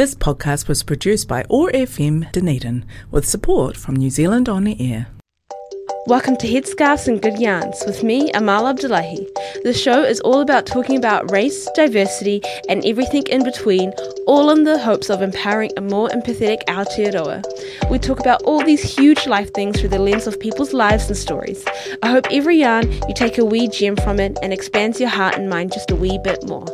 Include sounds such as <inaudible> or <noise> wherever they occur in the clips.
This podcast was produced by OAR FM Dunedin with support from New Zealand On Air. Welcome to Headscarves and Good Yarns with me, Amal Abdullahi. The show is all about talking about race, diversity, and everything in between, all in the hopes of empowering a more empathetic Aotearoa. We talk about all these huge life things through the lens of people's lives and stories. I hope every yarn you take a wee gem from it and expands your heart and mind just a wee bit more.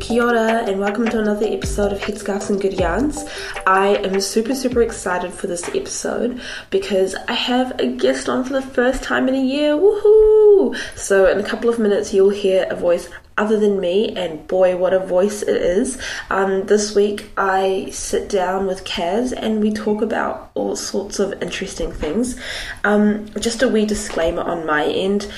Kia ora and welcome to another episode of Headscarves and Good Yarns. I am super, super excited for this episode because I have a guest on for the first time in a year. Woohoo! So, in a couple of minutes, you'll hear a voice other than me, and boy, what a voice it is. Um, this week, I sit down with Kaz and we talk about all sorts of interesting things. Um, just a wee disclaimer on my end.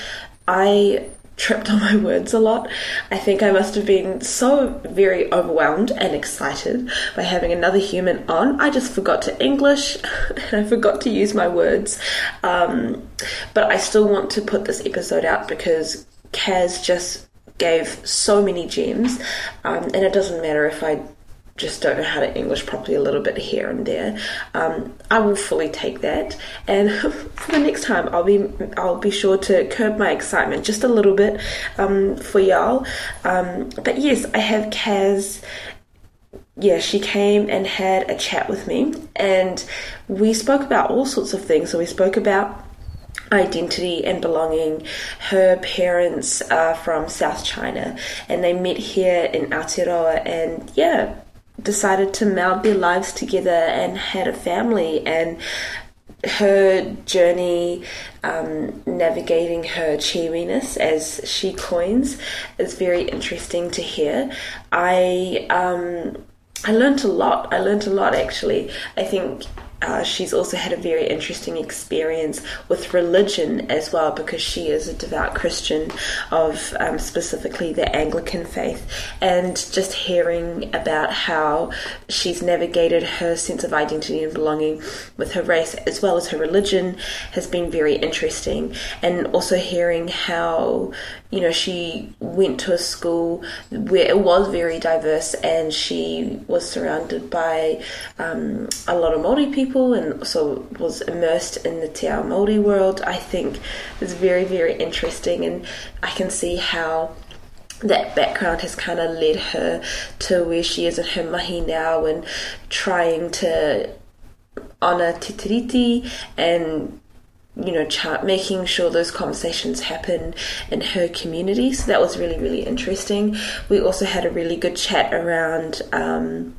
I tripped on my words a lot. I think I must have been so very overwhelmed and excited by having another human on. I just forgot to English and <laughs> I forgot to use my words. Um, but I still want to put this episode out because Kaz just gave so many gems, um, and it doesn't matter if I just don't know how to English properly a little bit here and there. Um, I will fully take that, and <laughs> for the next time, I'll be I'll be sure to curb my excitement just a little bit um, for y'all. Um, but yes, I have Kaz. Yeah, she came and had a chat with me, and we spoke about all sorts of things. So we spoke about identity and belonging. Her parents are from South China and they met here in Aotearoa and yeah, decided to meld their lives together and had a family and her journey um, navigating her Chiwiness, as she coins is very interesting to hear. I um, I learned a lot. I learned a lot actually. I think uh, she's also had a very interesting experience with religion as well because she is a devout Christian of um, specifically the Anglican faith. And just hearing about how she's navigated her sense of identity and belonging with her race as well as her religion has been very interesting. And also hearing how, you know, she went to a school where it was very diverse and she was surrounded by um, a lot of Māori people and so was immersed in the Te Ao Māori world, I think is very, very interesting. And I can see how that background has kind of led her to where she is in her mahi now and trying to honour Te Tiriti and you know, making sure those conversations happen in her community. So that was really, really interesting. We also had a really good chat around um,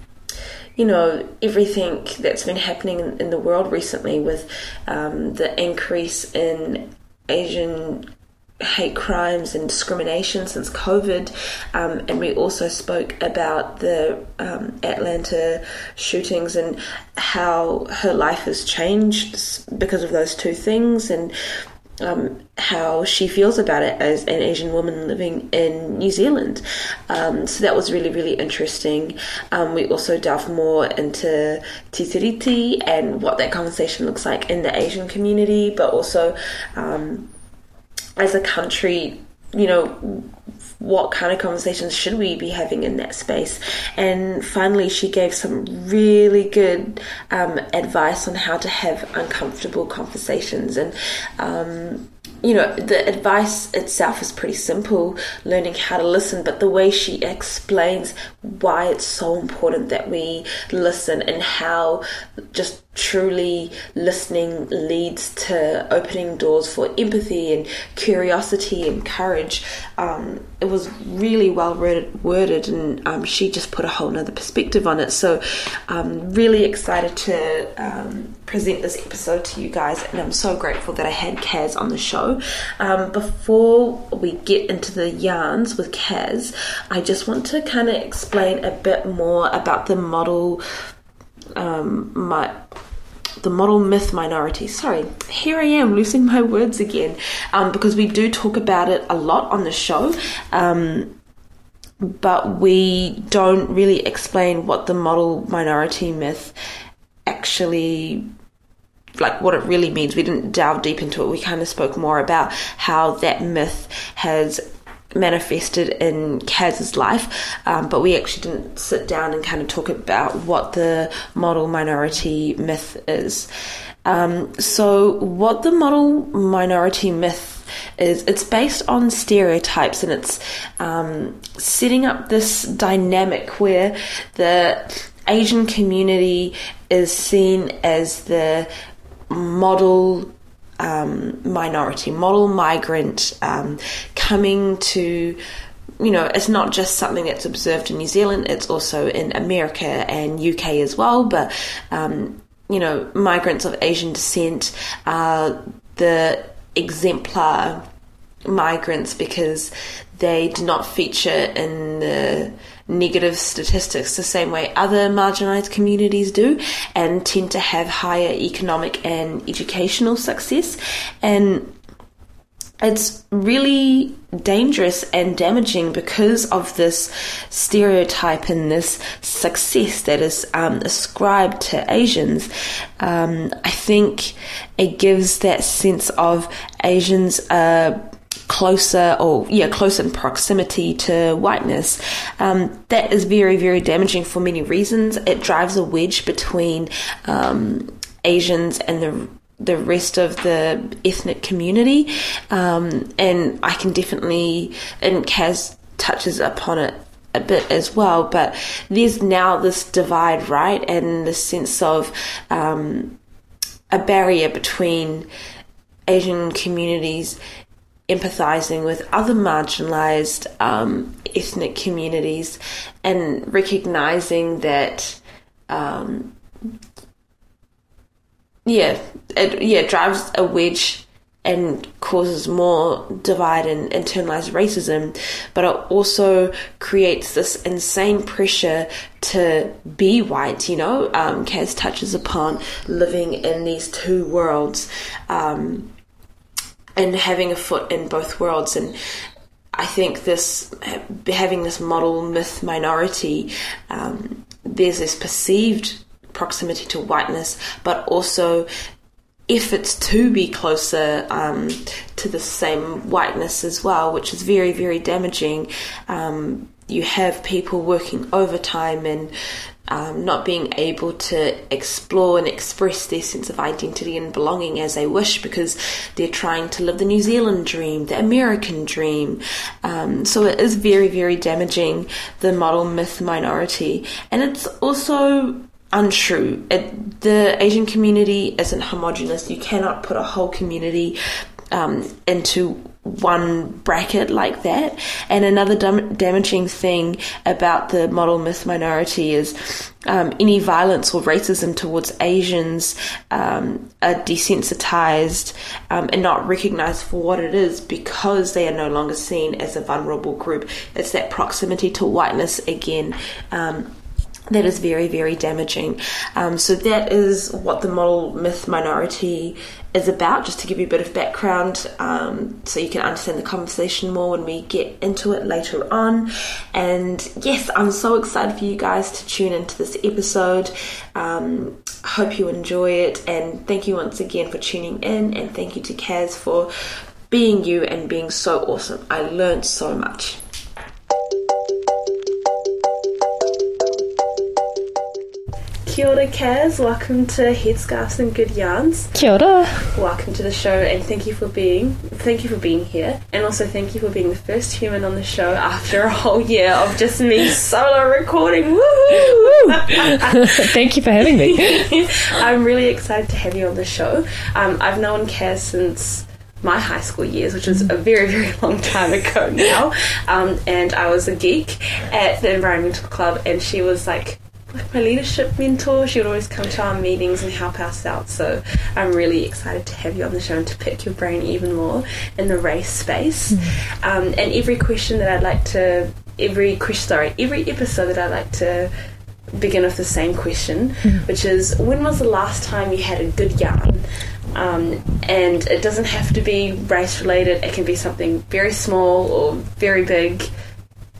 you know, everything that's been happening in, in the world recently with um, the increase in Asian hate crimes and discrimination since COVID. Um, and we also spoke about the um, Atlanta shootings and how her life has changed because of those two things. And um, how she feels about it as an Asian woman living in New Zealand. Um, so that was really, really interesting. Um, we also delved more into Tiriti and what that conversation looks like in the Asian community, but also um, as a country, you know, what kind of conversations should we be having in that space? And finally, she gave some really good um, advice on how to have uncomfortable conversations. And, um, you know, the advice itself is pretty simple learning how to listen, but the way she explains why it's so important that we listen and how just truly listening leads to opening doors for empathy and curiosity and courage. Um, it was really well worded, and um, she just put a whole nother perspective on it. So, I'm um, really excited to um, present this episode to you guys, and I'm so grateful that I had Kaz on the show. Um, before we get into the yarns with Kaz, I just want to kind of explain a bit more about the model. Um, my the model myth minority. Sorry, here I am losing my words again um, because we do talk about it a lot on the show. Um, but we don't really explain what the model minority myth actually like what it really means. We didn't delve deep into it. We kind of spoke more about how that myth has manifested in Kaz's life, um, but we actually didn't sit down and kind of talk about what the model minority myth is. Um, so, what the model minority myth is it's based on stereotypes and it's um, setting up this dynamic where the Asian community is seen as the model um, minority, model migrant um, coming to you know, it's not just something that's observed in New Zealand, it's also in America and UK as well. But, um, you know, migrants of Asian descent are the exemplar migrants because they do not feature in the negative statistics the same way other marginalized communities do and tend to have higher economic and educational success and it's really dangerous and damaging because of this stereotype and this success that is um, ascribed to Asians. Um, I think it gives that sense of Asians are closer or yeah close in proximity to whiteness. Um, that is very very damaging for many reasons. It drives a wedge between um, asians and the the rest of the ethnic community. Um, and i can definitely and kaz touches upon it a bit as well but there's now this divide right? And the sense of um, a barrier between asian communities empathizing with other marginalized um, ethnic communities and recognizing that um, yeah it yeah drives a wedge and causes more divide and internalized racism, but it also creates this insane pressure to be white. You know, um, Kaz touches upon living in these two worlds. Um, and having a foot in both worlds and I think this having this model myth minority, um, there's this perceived proximity to whiteness, but also efforts to be closer um, to the same whiteness as well, which is very, very damaging. Um, you have people working overtime and um, not being able to explore and express their sense of identity and belonging as they wish because they're trying to live the New Zealand dream, the American dream. Um, so it is very, very damaging, the model myth minority. And it's also untrue. It, the Asian community isn't homogenous. You cannot put a whole community um, into one bracket like that. And another dam- damaging thing about the model myth minority is um, any violence or racism towards Asians um, are desensitized um, and not recognized for what it is because they are no longer seen as a vulnerable group. It's that proximity to whiteness again um, that is very, very damaging. Um, so that is what the model myth minority is about, just to give you a bit of background um, so you can understand the conversation more when we get into it later on. And yes, I'm so excited for you guys to tune into this episode. Um, hope you enjoy it, and thank you once again for tuning in, and thank you to Kaz for being you and being so awesome. I learned so much. Kia ora, Kaz. Welcome to Headscarves and Good Yarns. Kia ora. Welcome to the show, and thank you for being thank you for being here, and also thank you for being the first human on the show after a whole year of just me <laughs> solo recording. Woohoo! <laughs> thank you for having me. <laughs> I'm really excited to have you on the show. Um, I've known Kaz since my high school years, which is a very, very long time ago now. Um, and I was a geek at the environmental club, and she was like like my leadership mentor. She would always come to our meetings and help us out. So I'm really excited to have you on the show and to pick your brain even more in the race space. Mm. Um, and every question that I'd like to, every question, sorry, every episode that I'd like to begin with the same question, mm. which is when was the last time you had a good yarn? Um, and it doesn't have to be race related. It can be something very small or very big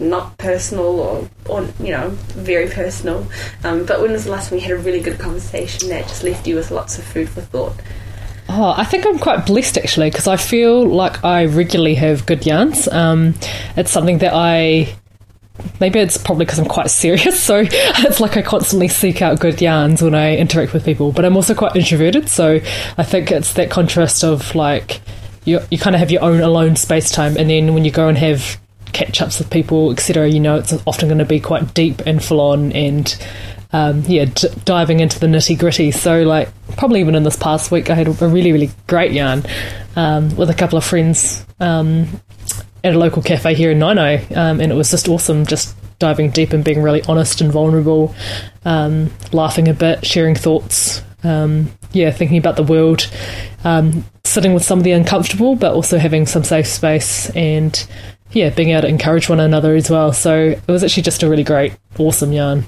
not personal or, or you know, very personal. Um, but when was the last time you had a really good conversation that just left you with lots of food for thought? Oh, I think I'm quite blessed actually because I feel like I regularly have good yarns. Um, it's something that I maybe it's probably because I'm quite serious, <laughs> so it's like I constantly seek out good yarns when I interact with people. But I'm also quite introverted, so I think it's that contrast of like you you kind of have your own alone space time, and then when you go and have catch ups with people, etc., you know it's often going to be quite deep and full on and um, yeah, d- diving into the nitty gritty. So, like, probably even in this past week, I had a really, really great yarn um, with a couple of friends um, at a local cafe here in Naenae, um, and it was just awesome just diving deep and being really honest and vulnerable, um, laughing a bit, sharing thoughts. Um, yeah, thinking about the world, sitting with some of the uncomfortable, but also having some safe space and yeah, being able to encourage one another as well. So it was actually just a really great, awesome yarn.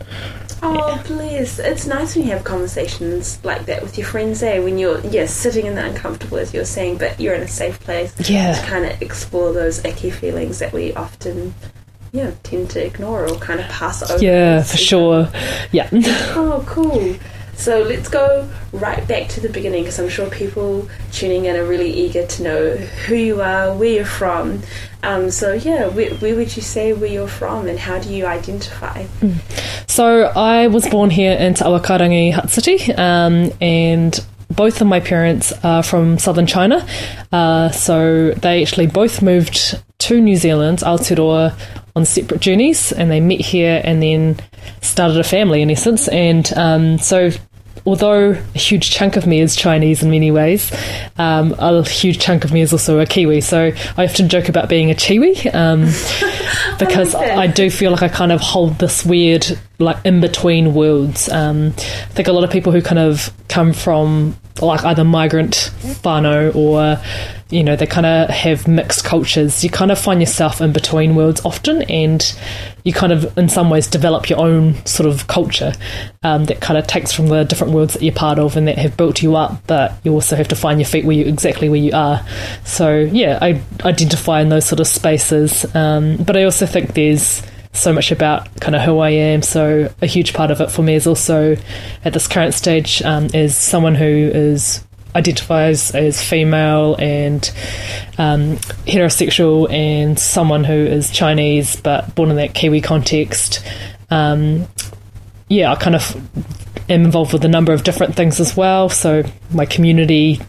Oh, please. It's nice when you have conversations like that with your friends, eh? When you're, yeah, sitting in the uncomfortable, as you're saying, but you're in a safe place Yeah. to kind of explore those icky feelings that we often, yeah, tend to ignore or kind of pass over. Yeah, for sure. Yeah. <laughs> Oh, cool. So let's go right back to the beginning because I'm sure people tuning in are really eager to know who you are, where you're from. Um, so, yeah, where, where would you say where you're from and how do you identify? So I was born here in Te Awakairangi City, um, and both of my parents are from southern China. Uh, so they actually both moved to New Zealand, Aotearoa, on separate journeys, and they met here and then started a family in essence. And um, so although a huge chunk of me is Chinese in many ways, um, a huge chunk of me is also a Kiwi. So I often joke about being a Chiwi um, <laughs> <laughs> because that. I do feel like I kind of hold this weird, like in between worlds. Um, I think a lot of people who kind of come from like either migrant whānau or you know they kind of have mixed cultures. You kind of find yourself in between worlds often and you kind of in some ways develop your own sort of culture um, that kind of takes from the different worlds that you're part of and that have built you up but you also have to find your feet where you exactly where you are. So yeah i identify in those sort of spaces um, but i also think there's so much about kind of who I am. So a huge part of it for me is also at this current stage um, is someone who is identifies as female and um, heterosexual and someone who is Chinese but born in that Kiwi context. Um, yeah, I kind of am involved with a number of different things as well. So my community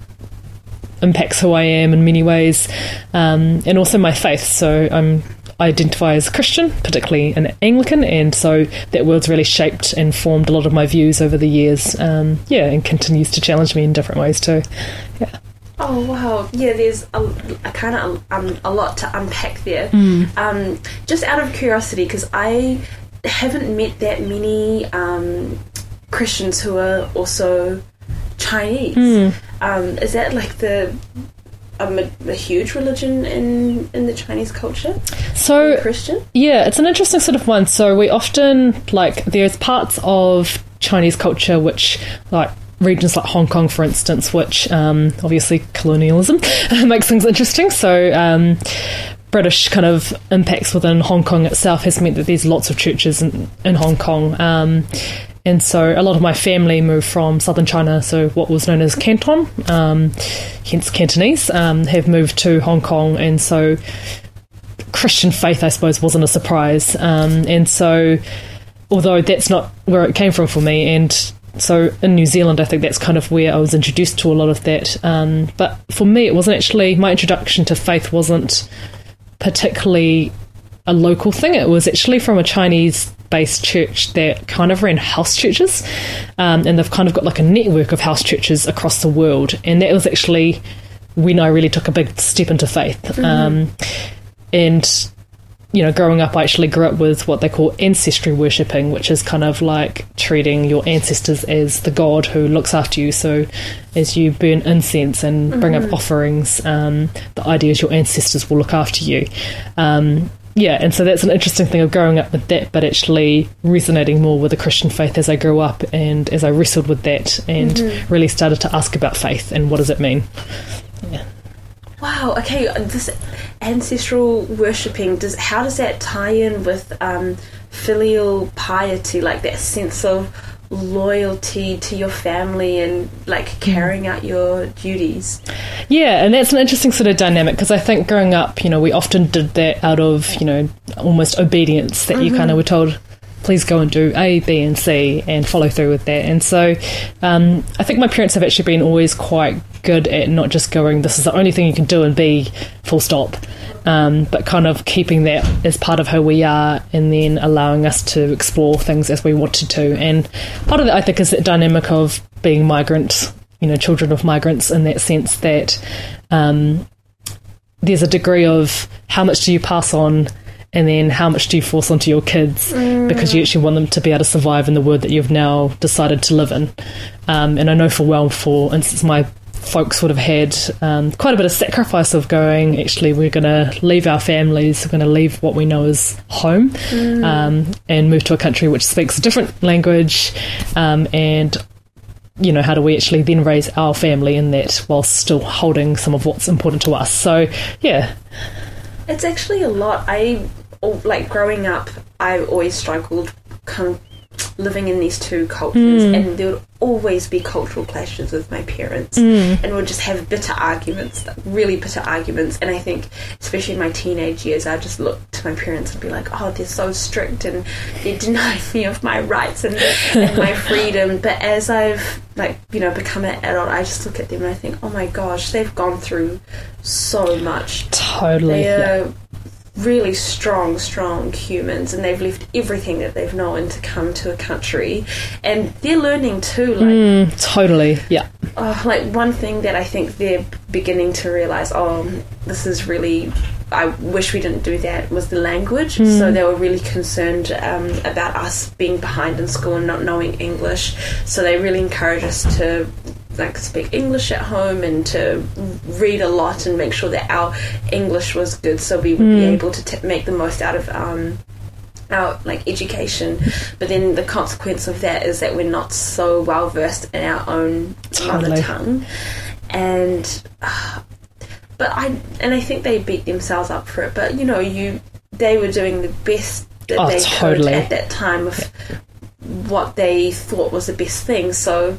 impacts who I am in many ways, um, and also my faith. So I'm I identify as Christian, particularly an Anglican, and so that world's really shaped and formed a lot of my views over the years. Um, yeah, and continues to challenge me in different ways too. Yeah. Oh wow! Yeah, there's a, a kind of um, a lot to unpack there. Um, just out of curiosity, because I haven't met that many um, Christians who are also Chinese. Um, is that like the um, a, a huge religion in in the Chinese culture? So Christian? Yeah, it's an interesting sort of one. So we often like there's parts of Chinese culture which like regions like Hong Kong, for instance, which um, obviously colonialism <laughs> makes things interesting. So. Um, British kind of impacts within Hong Kong itself has meant that there's lots of churches in, in Hong Kong. Um, and so a lot of my family moved from southern China, so what was known as Canton, um, hence Cantonese, um, have moved to Hong Kong. And so Christian faith, I suppose, wasn't a surprise. Um, and so, although that's not where it came from for me, and so in New Zealand, I think that's kind of where I was introduced to a lot of that. Um, but for me, it wasn't actually my introduction to faith wasn't particularly a local thing. It was actually from a Chinese based church that kind of ran house churches. Um, and they've kind of got like a network of house churches across the world. And that was actually when I really took a big step into faith. Um, and you know, growing up, I actually grew up with what they call ancestry worshipping, which is kind of like treating your ancestors as the god who looks after you. So, as you burn incense and bring up offerings, um, the idea is your ancestors will look after you. Um, yeah, and so that's an interesting thing of growing up with that, but actually resonating more with the Christian faith as I grew up and as I wrestled with that and really started to ask about faith and what does it mean. Yeah. Wow. Okay. This ancestral worshipping does how does that tie in with um, filial piety, like that sense of loyalty to your family and like mm. carrying out your duties. Yeah, and that's an interesting sort of dynamic because I think growing up, you know, we often did that out of, you know, almost obedience that you mm-hmm. kind of were told, please go and do A, B, and C and follow through with that. And so um, I think my parents have actually been always quite good at not just going, this is the only thing you can do, and B, full stop. Um, but kind of keeping that as part of who we are and then allowing us to explore things as we wanted to. And part of that, I think, is that dynamic of being migrants, you know, children of migrants in that sense that um, there's a degree of how much do you pass on and then how much do you force onto your kids because you actually want them to be able to survive in the world that you've now decided to live in. Um, and I know for well, for instance, my folks would have had um, quite a bit of sacrifice of going, actually, we're going to leave our families, we're going to leave what we know as home um, and move to a country which speaks a different language um, and you know, how do we actually then raise our family in that whilst still holding some of what's important to us? So, yeah, It's actually a lot. I like growing up. I always struggled kind of living in these two cultures, hmm. and there would always be cultural clashes with my parents, hmm. and we'd just have bitter arguments, really bitter arguments. And I think, especially in my teenage years, I just look to my parents and be like, "Oh, they're so strict, and they deny <laughs> me of my rights and, and my <laughs> freedom." But as I've like you know become an adult, I just look at them and I think, "Oh my gosh, they've gone through so much." totally. They yeah. are really strong, strong humans, and they've left everything that they've known to come to a country, and they're learning too. Like, Mm, totally. Yeah. oh, like one thing that I think they're beginning to realize, oh, this is really. I wish we didn't do that. Was the language? So they were really concerned um, about us being behind in school and not knowing English. So they really encourage us to like speak English at home and to read a lot and make sure that our English was good, so we would be able to t- make the most out of um, our like education. But then the consequence of that is that we're not so well versed in our own mother Totally. tongue, and uh, but I and I think they beat themselves up for it. But you know, you they were doing the best that Oh, they totally. could at that time with what they thought was the best thing. So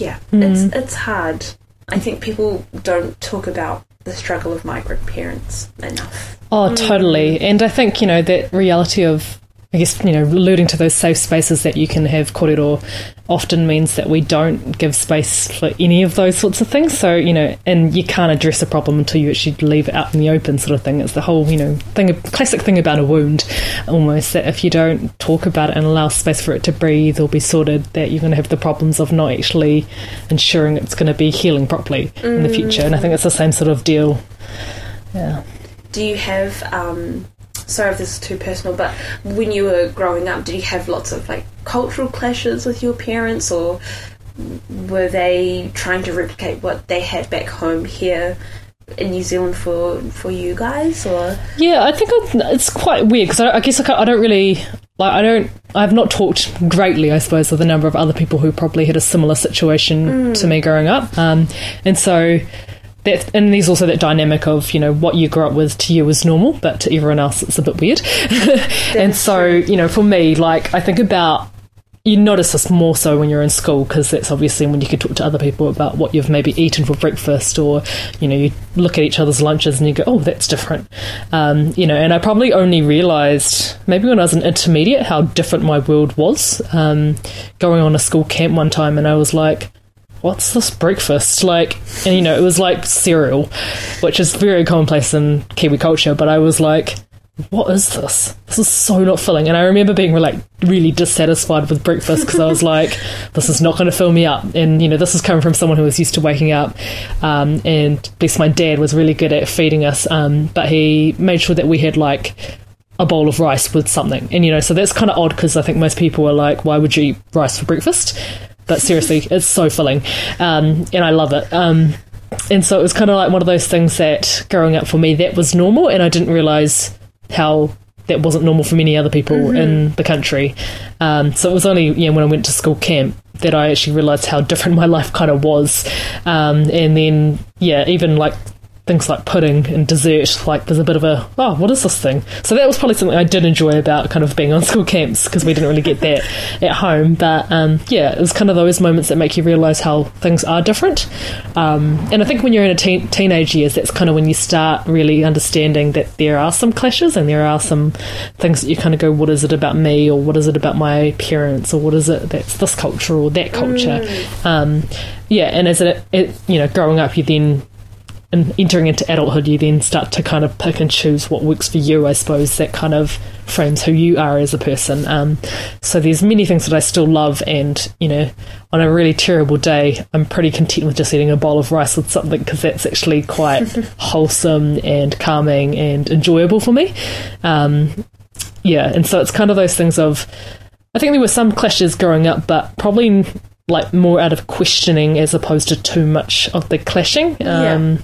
yeah, hmm. it's it's hard. I think people don't talk about the struggle of migrant parents enough. Oh, hmm. totally. And I think, you know, that reality of, I guess, you know, alluding to those safe spaces that you can have korero often means that we don't give space for any of those sorts of things. So, you know, and you can't address a problem until you actually leave it out in the open sort of thing. It's the whole, you know, thing, classic thing about a wound almost that if you don't talk about it and allow space for it to breathe or be sorted, that you're going to have the problems of not actually ensuring it's going to be healing properly in the future. And I think it's the same sort of deal. Yeah. Do you have um sorry if this is too personal, but when you were growing up, did you have lots of like cultural clashes with your parents or were they trying to replicate what they had back home here in New Zealand for for you guys or Yeah, I think it's quite weird because I, I guess I, I don't really like. I don't. I've not talked greatly, I suppose, with a number of other people who probably had a similar situation to me growing up, um, and so. That, and there's also that dynamic of you know what you grew up with to you is normal, but to everyone else it's a bit weird. <laughs> and so you know, for me, like I think about you notice this more so when you're in school because that's obviously when you can talk to other people about what you've maybe eaten for breakfast or you know you look at each other's lunches and you go oh that's different. Um, you know and I probably only realised maybe when I was an intermediate how different my world was. Um, going on a school camp one time and I was like what's this breakfast like and you know it was like cereal which is very commonplace in Kiwi culture but I was like what is this? This is so not filling. And I remember being like really dissatisfied with breakfast because I was like, <laughs> this is not going to fill me up. And you know, this is coming from someone who was used to waking up. Um, and bless my dad was really good at feeding us, um, but he made sure that we had like a bowl of rice with something. And you know, so that's kind of odd because I think most people are like, why would you eat rice for breakfast? But seriously, it's so filling, um, and I love it. Um, and so it was kind of like one of those things that growing up for me that was normal, and I didn't realize how that wasn't normal for many other people in the country. Um, so it was only you know, when I went to school camp that I actually realized how different <laughs> my life kind of was. Um, and then, yeah, even like things like pudding and dessert, like there's a bit of a, oh, what is this thing? So that was probably something I did enjoy about kind of being on <laughs> school camps because we didn't really get that <laughs> at home. But um, yeah, it was kind of those moments that make you realise how things are different. Um, and I think when you're in a teen- teenage years, that's kind of when you start really understanding that there are some clashes and there are some things that you kind of go, what is it about me or what is it about my parents or what is it that's this culture or that culture? Mm. Um, yeah, and as it, it, you know, growing up, you then and entering into adulthood, you then start to kind of pick and choose what works for you. I suppose that kind of frames who you are as a person. Um, so there's many things that I still love, and you know, on a really terrible day, I'm pretty content with just eating a bowl of rice with something because that's actually quite <laughs> wholesome and calming and enjoyable for me. Um, yeah, and so it's kind of those things of. I think there were some clashes growing up, but probably like more out of questioning as opposed to too much of the clashing. Um, yeah.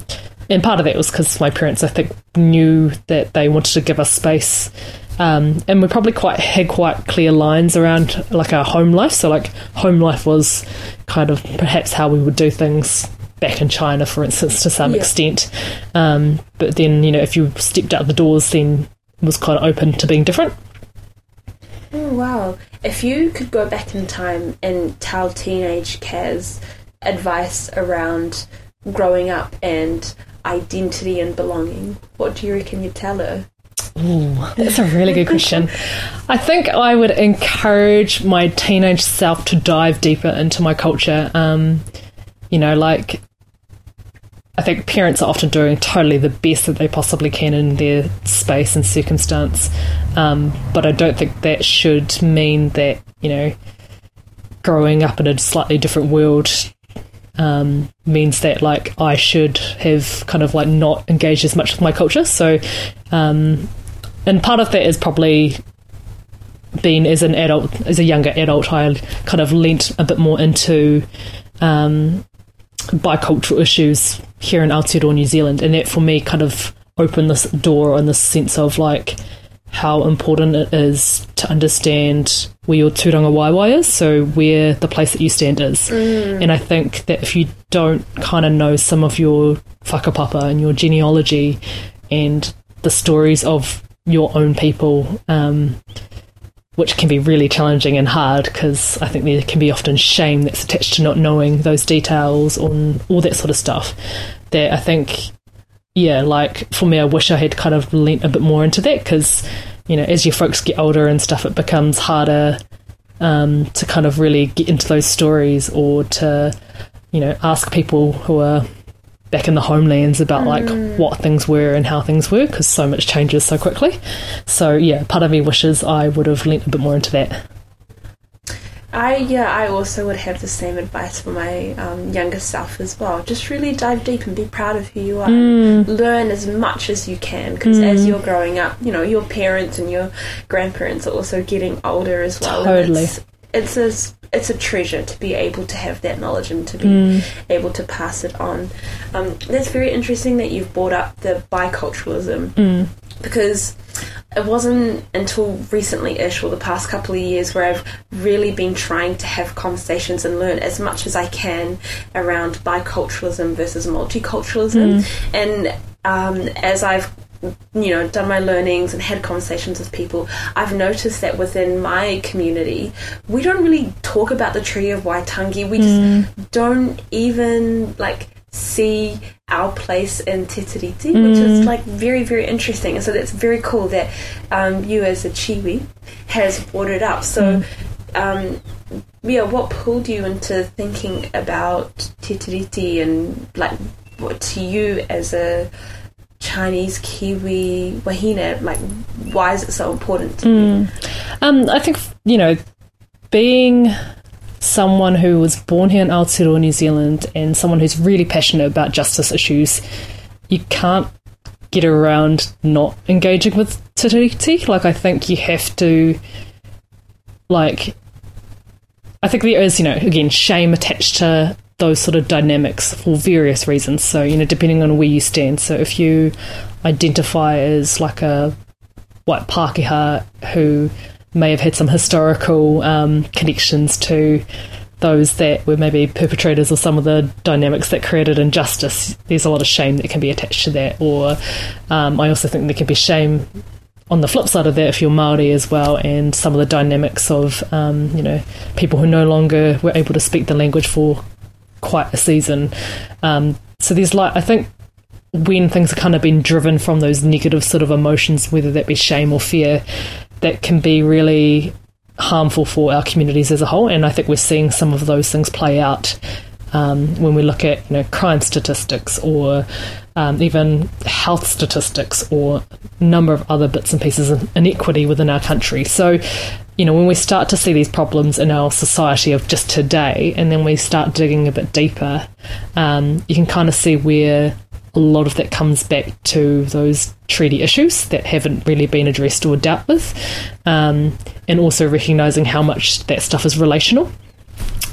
And part of that was because my parents, I think, knew that they wanted to give us space. Um, and we probably quite had quite clear lines around like our home life. So like home life was kind of perhaps how we would do things back in China, for instance, to some yeah. extent. Um, but then you know if you stepped out the doors, then it was kind of open to being different. Oh, wow. If you could go back in time and tell teenage Kaz advice around growing up and identity and belonging, what do you reckon you'd tell her? Ooh, that's a really good question. <laughs> I think I would encourage my teenage self to dive deeper into my culture. Um, you know, like I think parents are often doing totally the best that they possibly can in their space and circumstance. Um, but I don't think that should mean that, you know, growing up in a slightly different world um, means that, like, I should have kind of like not engaged as much with my culture. So, um, and part of that is probably being as an adult, as a younger adult, I kind of lent a bit more into um, bicultural issues here in Aotearoa, New Zealand, and that for me kind of opened this door and this sense of like how important it is to understand where your tūrangawaewae is, so where the place that you stand is. Mm. And I think that if you don't kind of know some of your whakapapa and your genealogy and the stories of your own people, um, which can be really challenging and hard because I think there can be often shame that's attached to not knowing those details on all that sort of stuff. That I think, yeah, like for me, I wish I had kind of lent a bit more into that because, you know, as your folks get older and stuff, it becomes harder um, to kind of really get into those stories or to, you know, ask people who are back in the homelands about like mm. what things were and how things were because so much changes so quickly. So yeah, part of me wishes I would have leaned a bit more into that. I yeah, I also would have the same advice for my um, younger self as well. Just really dive deep and be proud of who you are. Mm. Learn as much as you can because mm. as you're growing up, you know your parents and your grandparents are also getting older as well. Totally, it's, a it's a treasure to be able to have that knowledge and to be mm. able to pass it on. Um, that's very interesting that you've brought up the biculturalism mm. because it wasn't until recently ish or the past couple of years where I've really been trying to have conversations and learn as much as I can around biculturalism versus multiculturalism. Mm. And um, as I've you know, done my learnings and had conversations with people, I've noticed that within my community, we don't really talk about the Treaty of Waitangi. We mm. just don't even like see our place in Te Tiriti, mm. which is mm. like very, very interesting. And so that's very cool that um, you as a Chiwi has brought it up. So, mm. um, yeah, what pulled you into thinking about Te Tiriti and like what to you as a Chinese, Kiwi, Wahine, like why is it so important to mm. Um, I think, you know, being someone who was born here in Aotearoa, New Zealand, and someone who's really passionate about justice issues, you can't get around not engaging with Te Tiriti. Like, I think you have to, like, I think there is, you know, again, shame attached to those sort of dynamics for various reasons. So, you know, depending on where you stand. So, if you identify as like a white Pākehā who may have had some historical um, connections to those that were maybe perpetrators or some of the dynamics that created injustice, there's a lot of shame that can be attached to that. Or um, I also think there can be shame on the flip side of that if you're Maori as well, and some of the dynamics of um, you know people who no longer were able to speak the language for quite a season. Um, so there's like I think when things are kind of been driven from those negative sort of emotions, whether that be shame or fear, that can be really harmful for our communities as a whole. And I think we're seeing some of those things play out um, when we look at you know crime statistics or um, even health statistics or number of other bits and pieces of inequity within our country. So, you know, when we start to see these problems in our society of just today, and then we start digging a bit deeper, um, you can kind of see where a lot of that comes back to those treaty issues that haven't really been addressed or dealt with, um, and also recognizing how much that stuff is relational.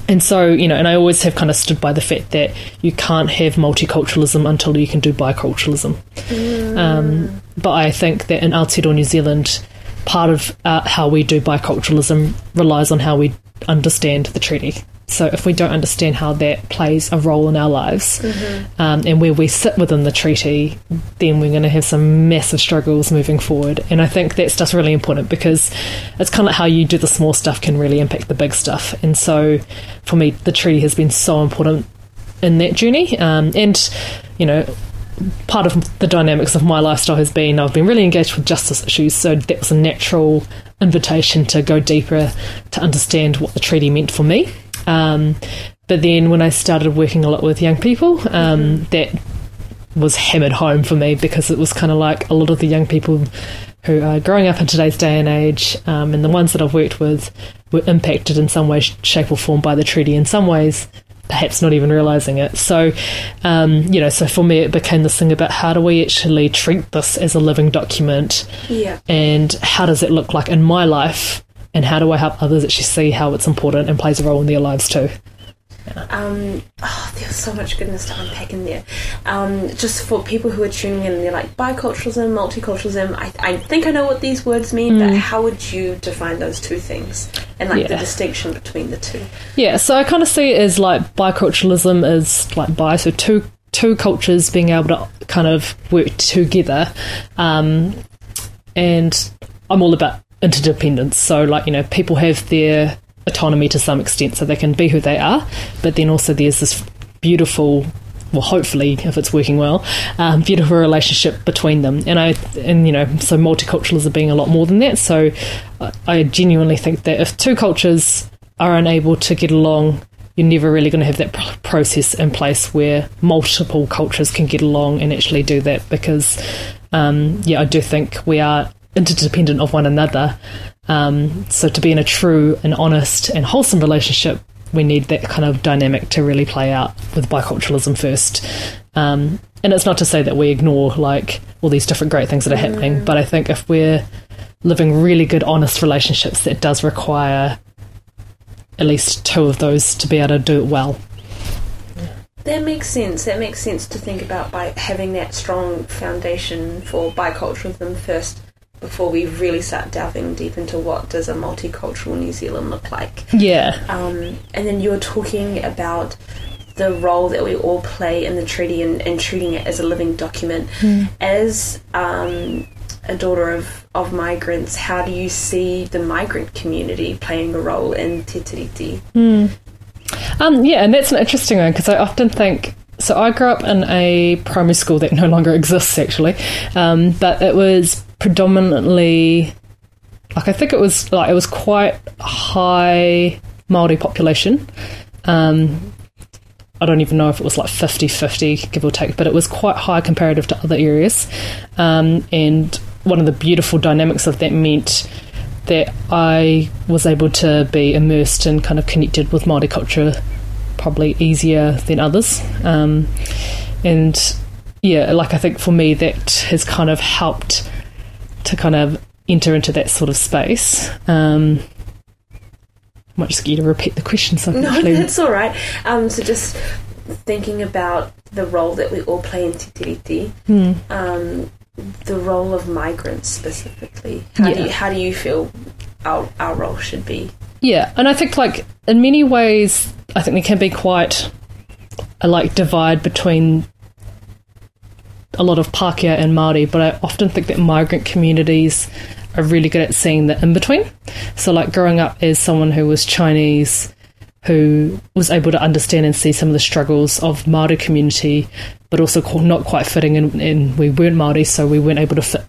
And so, you know, and I always have kind of stood by the fact that you can't have multiculturalism until you can do biculturalism. Mm. Um, but I think that in Aotearoa New Zealand, part of uh, how we do biculturalism relies on how we understand the treaty. So if we don't understand how that plays a role in our lives mm-hmm. um, and where we sit within the treaty, then we're going to have some massive struggles moving forward. And I think that's just really important because it's kind of like how you do the small stuff can really impact the big stuff. And so for me, the treaty has been so important in that journey. Um, and, you know, part of the dynamics of my lifestyle has been I've been really engaged with justice issues, so that was a natural invitation to go deeper to understand what the treaty meant for me. Um, but then when I started working a lot with young people, um, that was hammered home for me because it was kind of like a lot of the young people who are growing up in today's day and age, um, and the ones that I've worked with were impacted in some way, shape, or form by the treaty. In some ways, perhaps not even realizing it. So, um, you know, so for me, it became this thing about how do we actually treat this as a living document, yeah, and how does it look like in my life and how do I help others actually see how it's important and plays a role in their lives too? Um, oh, there's so much goodness to unpack in there. Um, just for people who are tuning in, they're like biculturalism, multiculturalism. I, I think I know what these words mean, mm. but how would you define those two things and like yeah. the distinction between the two? Yeah, so I kind of see it as like biculturalism is like bi, so two two cultures being able to kind of work together, um, and I'm all about interdependence. So, like, you know, people have their autonomy to some extent so they can be who they are, but then also there's this beautiful well, hopefully, if it's working well, um, beautiful relationship between them. And I, and you know, so multiculturalism being a lot more than that. So I genuinely think that if two cultures are unable to get along, you're never really going to have that process in place where multiple cultures can get along and actually do that. Because, um, yeah, I do think we are interdependent of one another. Um, so to be in a true and honest and wholesome relationship, we need that kind of dynamic to really play out with biculturalism first. Um, and it's not to say that we ignore like all these different great things that are happening, mm. but I think if we're living really good, honest relationships, that does require at least two of those to be able to do it well. That makes sense. That makes sense to think about by having that strong foundation for biculturalism first before we really start delving deep into what does a multicultural New Zealand look like. Yeah. Um, and then you were talking about the role that we all play in the treaty and, and treating it as a living document. Mm. As um, a daughter of, of migrants, how do you see the migrant community playing a role in Te Tiriti? Mm. Um, yeah, and that's an interesting one because I often think so I grew up in a primary school that no longer exists actually, um, but it was predominantly like I think it was like it was quite high Maori population. Um, I don't even know if it was like 50 50, give or take, but it was quite high comparative to other areas. Um, and one of the beautiful dynamics of that meant that I was able to be immersed and kind of connected with Māori culture probably easier than others. Um, and yeah, like I think for me, that has kind of helped to kind of enter into that sort of space. Um, I might just get you to repeat the question. So no, that's all right. Um, so just thinking about the role that we all play in Te Tiriti, mm. um, the role of migrants specifically. How, yeah. do you, how do you feel our, our role should be? Yeah, and I think like in many ways, I think there can be quite a like divide between a lot of Pākehā and Māori, but I often think that migrant communities are really good at seeing the in between. So, like growing up as someone who was Chinese, who was able to understand and see some of the struggles of Māori community, but also not quite fitting in. And we weren't Māori, so we weren't able to fit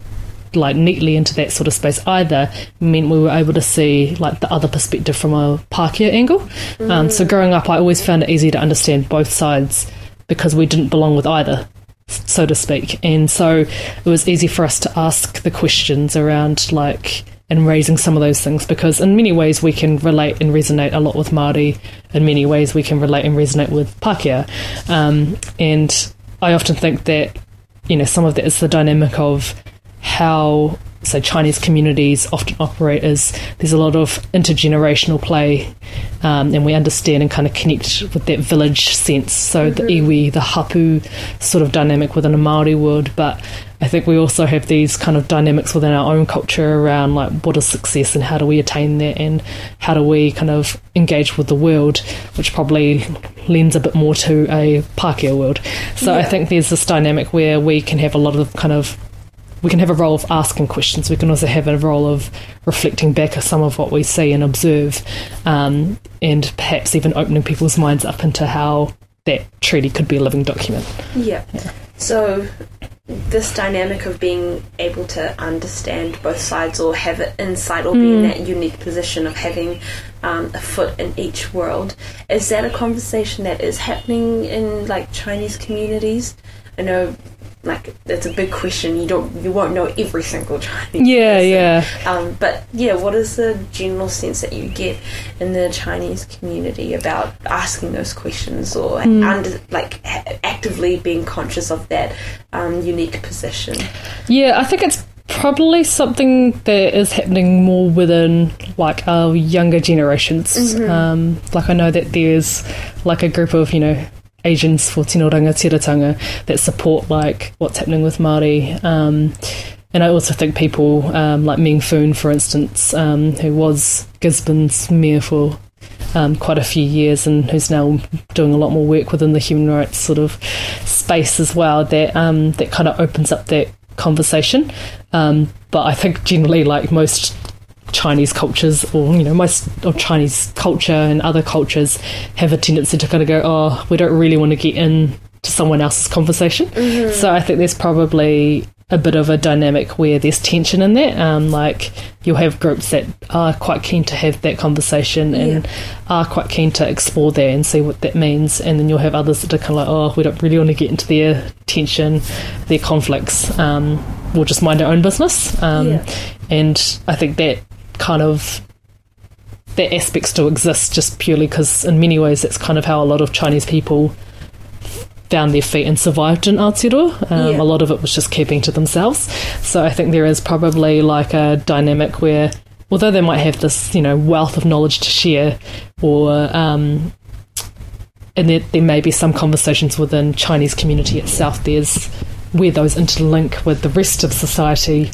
like neatly into that sort of space either meant we were able to see like the other perspective from a Pākehā angle. Mm. Um, so growing up, I always found it easy to understand both sides because we didn't belong with either so to speak. And so it was easy for us to ask the questions around like and raising some of those things because in many ways we can relate and resonate a lot with Māori. In many ways we can relate and resonate with Pākehā. Um, and I often think that, you know, some of that is the dynamic of how so Chinese communities often operate as there's a lot of intergenerational play, um, and we understand and kind of connect with that village sense. So mm-hmm. the iwi, the hapu sort of dynamic within a Maori world, but I think we also have these kind of dynamics within our own culture around like what is success and how do we attain that and how do we kind of engage with the world, which probably lends a bit more to a Pākehā world. So yeah. I think there's this dynamic where we can have a lot of kind of we can have a role of asking questions. We can also have a role of reflecting back some of what we see and observe, um, and perhaps even opening people's minds up into how that treaty could be a living document. Yeah. yeah. So this dynamic of being able to understand both sides or have it insight or mm. be in mm. that unique position of having um, a foot in each world is that a conversation that is happening in like Chinese communities? I know like it's a big question. You don't, you won't know every single <laughs> Chinese. Yeah, person. yeah. Um, but yeah, what is the general sense that you get in the Chinese community about asking those questions or mm. under, like actively being conscious of that um, unique position? Yeah, I think it's probably something that is happening more within like our younger generations. Mm-hmm. Um, like I know that there's like a group of you know Asians for Tino Rangatiratanga that support like what's happening with Māori. Um, and I also think people um, like Meng Foon, for instance, um, who was Gisborne's mayor for um, quite a few years and who's now doing a lot more work within the human rights sort of space as well, that um, that kind of opens up that conversation. Um, but I think generally, like most Chinese cultures, or you know, most of Chinese culture and other cultures have a tendency to kind of go, oh, we don't really want to get in to someone else's conversation. Mm-hmm. So I think there's probably a bit of a dynamic where there's tension in that. Um, like you'll have groups that are quite keen to have that conversation and yeah. are quite keen to explore that and see what that means, and then you'll have others that are kind of like, oh, we don't really want to get into their tension, their conflicts. Um, we'll just mind our own business. Um, yeah. And I think that kind of that aspect still exists just purely because in many ways that's kind of how a lot of Chinese people found their feet and survived in Aotearoa. Um, yeah. A lot of it was just keeping to themselves. So I think there is probably like a dynamic where, although they might have this, you know, wealth of knowledge to share, or um, and there, there may be some conversations within Chinese community itself. There's where those interlink with the rest of society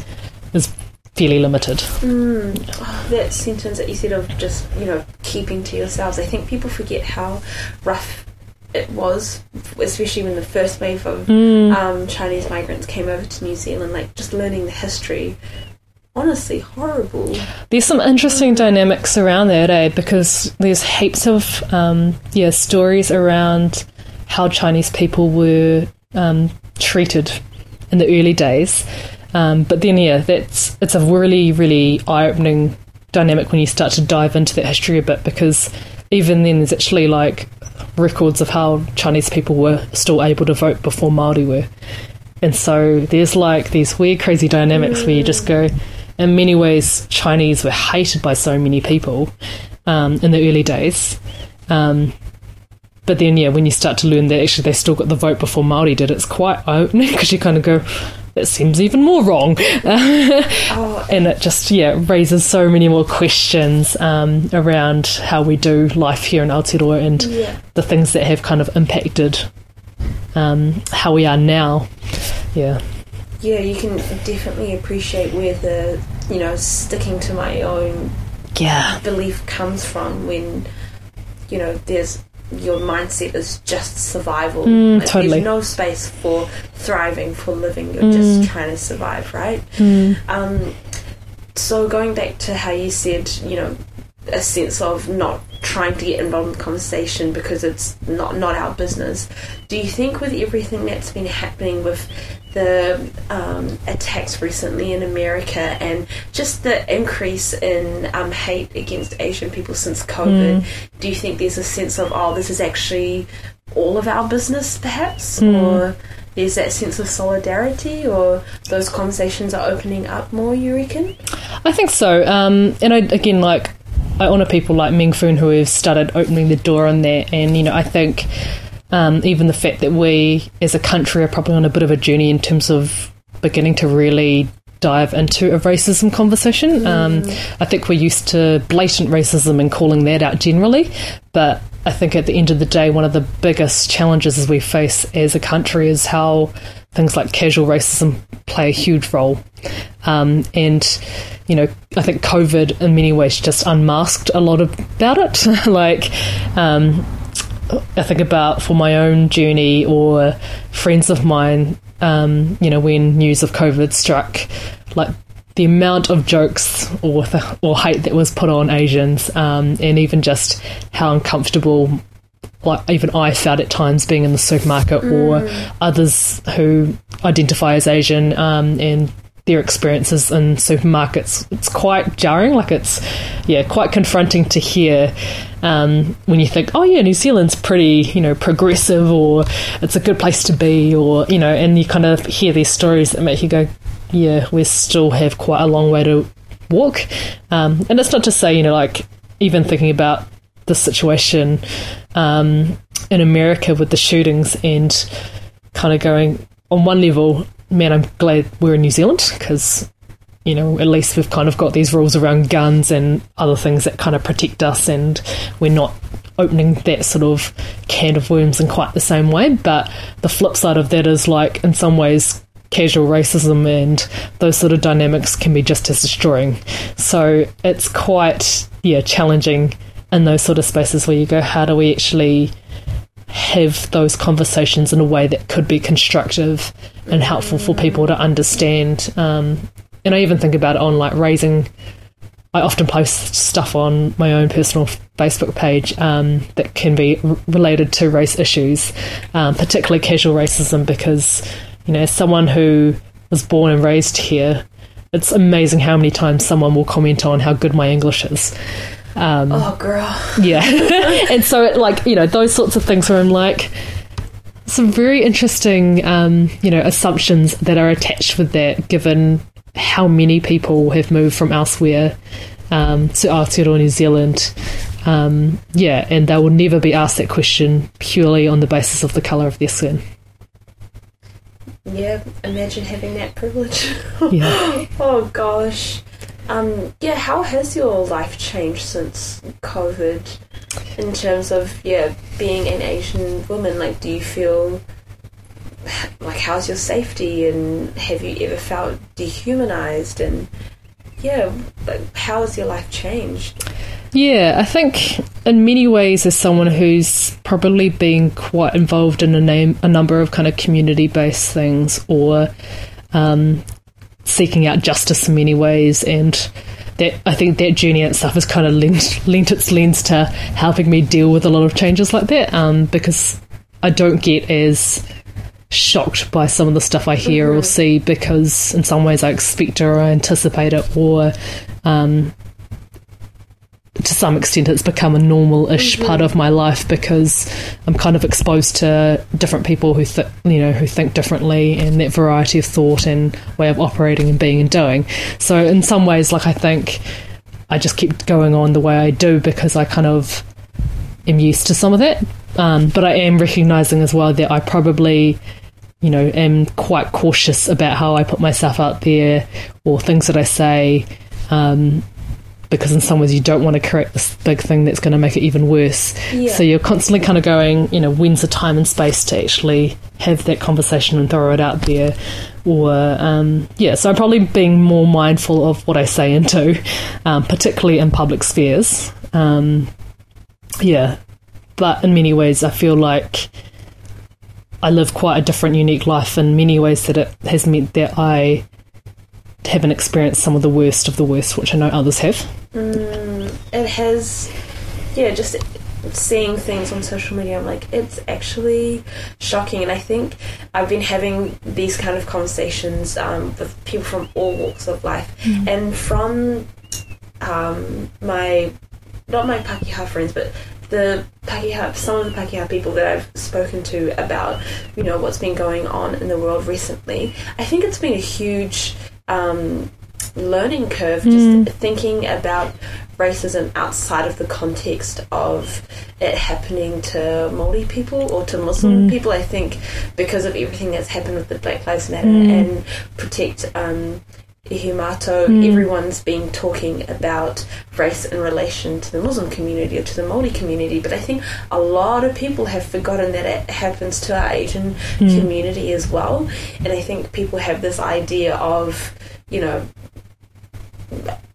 fairly limited. Mm. Oh, that sentence that you said of just, you know, keeping to yourselves, I think people forget how rough it was, especially when the first wave of mm. um, Chinese migrants came over to New Zealand, like just learning the history. Honestly, horrible. There's some interesting dynamics around that, eh? Because there's heaps of um, yeah stories around how Chinese people were um, treated in the early days, um, but then, yeah, that's it's a really, really eye-opening dynamic when you start to dive into that history a bit because even then, there's actually like records of how Chinese people were still able to vote before Maori were, and so there's like these weird, crazy dynamics mm. where you just go. In many ways, Chinese were hated by so many people um, in the early days. Um, but then, yeah, when you start to learn that actually they still got the vote before Maori did, it's quite eye-opening <laughs> because you kind of go, it seems even more wrong. <laughs> oh. And it just, yeah, raises so many more questions um, around how we do life here in Aotearoa and yeah. the things that have kind of impacted um, how we are now. Yeah. Yeah, you can definitely appreciate where the, you know, sticking to my own Yeah. belief comes from when you know there's your mindset is just survival. Mm, Like, totally. There's no space for thriving, for living. You're Mm. just trying to survive, right? Mm. Um, so going back to how you said, you know, a sense of not trying to get involved in the conversation because it's not not our business. Do you think with everything that's been happening with the um, attacks recently in America and just the increase in um, hate against Asian people since COVID, do you think there's a sense of oh, this is actually all of our business, perhaps, or there's that sense of solidarity, or those conversations are opening up more? You reckon? I think so. Um, and I, again, like, I honour people like Meng Foon who have started opening the door on that. And, you know, I think um, even the fact that we as a country are probably on a bit of a journey in terms of beginning to really dive into a racism conversation. Um, I think we're used to blatant racism and calling that out generally. But I think at the end of the day, one of the biggest challenges as we face as a country is how things like casual racism play a huge role. Um, and, you know, I think COVID in many ways just unmasked a lot about it. <laughs> like, um, I think about for my own journey or friends of mine, um, you know, when news of COVID struck, like the amount of jokes or or hate that was put on Asians, um, and even just how uncomfortable, like even I felt at times being in the supermarket, or others who identify as Asian, um, and their experiences in supermarkets. It's quite jarring. Like it's, yeah, quite confronting to hear um, when you think, oh yeah, New Zealand's pretty, you know, progressive, or it's a good place to be, or you know, and you kind of hear these stories that make you go, yeah, we still have quite a long way to walk. Um, and it's not to say, you know, like even thinking about the situation um, in America with the shootings and kind of going on one level, man, I'm glad we're in New Zealand because you know at least we've kind of got these rules around guns and other things that kind of protect us, and we're not opening that sort of can of worms in quite the same way. But the flip side of that is like in some ways. Casual racism and those sort of dynamics can be just as destroying. So it's quite, yeah, challenging in those sort of spaces where you go, how do we actually have those conversations in a way that could be constructive and helpful for people to understand. Um, and I even think about it on like raising. I often post stuff on my own personal Facebook page um, that can be r- related to race issues, um, particularly casual racism, because you know, as someone who was born and raised here, it's amazing how many times someone will comment on how good my English is. Um, Oh, girl. yeah. <laughs> and so, it, like, you know, those sorts of things where I'm like, some very interesting, um, you know, assumptions that are attached with that, given how many people have moved from elsewhere um, to Aotearoa, New Zealand. Um, yeah, and they will never be asked that question purely on the basis of the colour of their skin. Yeah, imagine having that privilege. Yeah. <laughs> oh gosh. Um, yeah, how has your life changed since COVID in terms of yeah, being an Asian woman? Like do you feel like how's your safety and have you ever felt dehumanized and yeah, like how has your life changed? Yeah, I think in many ways, as someone who's probably been quite involved in a name, a number of kind of community-based things, or um, seeking out justice in many ways, and that I think that journey and stuff has kind of lent, lent its lens to helping me deal with a lot of changes like that, um, because I don't get as shocked by some of the stuff I hear or see because in some ways I expect it or I anticipate it or um, to some extent it's become a normal-ish part of my life because I'm kind of exposed to different people who th- you know who think differently and that variety of thought and way of operating and being and doing. So in some ways, like I think I just keep going on the way I do because I kind of am used to some of that. Um, but I am recognizing as well that I probably you know, am quite cautious about how I put myself out there or things that I say, um, because in some ways you don't want to create this big thing that's going to make it even worse. Yeah. So you're constantly kind of going, you know, when's the time and space to actually have that conversation and throw it out there or um, yeah. So I'm probably being more mindful of what I say and do, um, particularly in public spheres. Um, yeah, but in many ways, I feel like I live quite a different, unique life in many ways that it has meant that I haven't experienced some of the worst of the worst, which I know others have. Mm, it has, yeah, just seeing things on social media, I'm like, it's actually shocking. And I think I've been having these kind of conversations um, with people from all walks of life, mm. and from um, my not my Pakeha friends, but the Pakeha, some of the Pakeha people that I've spoken to about, you know, what's been going on in the world recently, I think it's been a huge um, learning curve just mm. thinking about racism outside of the context of it happening to Maori people or to Muslim mm. people. I think because of everything that's happened with the Black Lives Matter mm. and protect um, Ihumātao, mm. everyone's been talking about race in relation to the Muslim community or to the Māori community, but I think a lot of people have forgotten that it happens to our Asian mm. community as well. And I think people have this idea of, you know,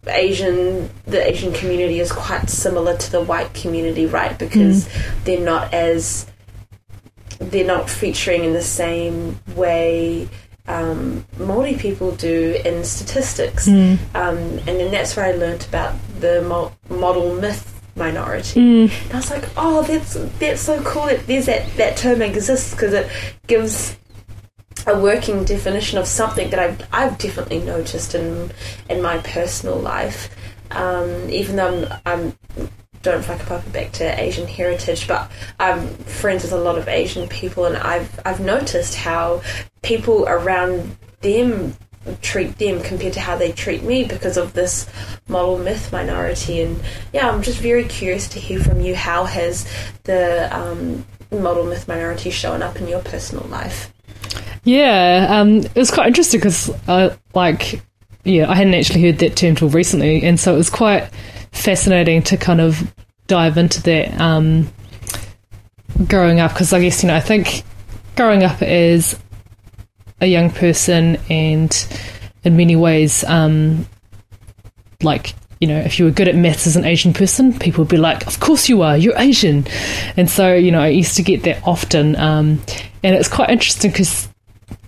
Asian the Asian community is quite similar to the white community, right? Because mm. they're not as they're not featuring in the same way um, Maori people do in statistics, mm. um, and then that's where I learnt about the mo- model myth minority. Mm. And I was like, oh, that's that's so cool that there's that that term exists because it gives a working definition of something that I've I've definitely noticed in in my personal life. Um, even though I'm, I'm don't whakapapa back to Asian heritage, but I'm friends with a lot of Asian people, and I've I've noticed how people around them treat them compared to how they treat me because of this model myth minority. And yeah, I'm just very curious to hear from you. How has the um, model myth minority shown up in your personal life? Yeah, um, it was quite interesting because, uh, like, yeah, I hadn't actually heard that term till recently, and so it was quite fascinating to kind of dive into that um, growing up. Because I guess you know I think growing up as a young person and in many ways um, like you know if you were good at maths as an Asian person people would be like of course you are you're Asian. And so you know I used to get that often um, and it's quite interesting because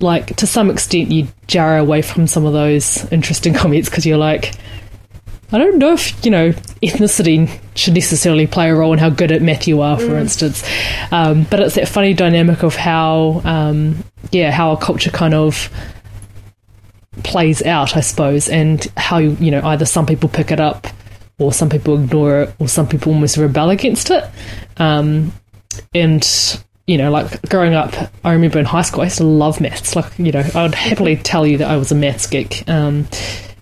like to some extent you jar away from some of those interesting <laughs> comments because you're like I don't know if you know ethnicity should necessarily play a role in how good at math you are, for mm. instance. Um, but it's that funny dynamic of how, um, yeah, how a culture kind of plays out, I suppose, and how you know either some people pick it up, or some people ignore it, or some people almost rebel against it. Um, and you know, like growing up, I remember in high school, I used to love maths. Like, you know, I would happily tell you that I was a maths geek. Um,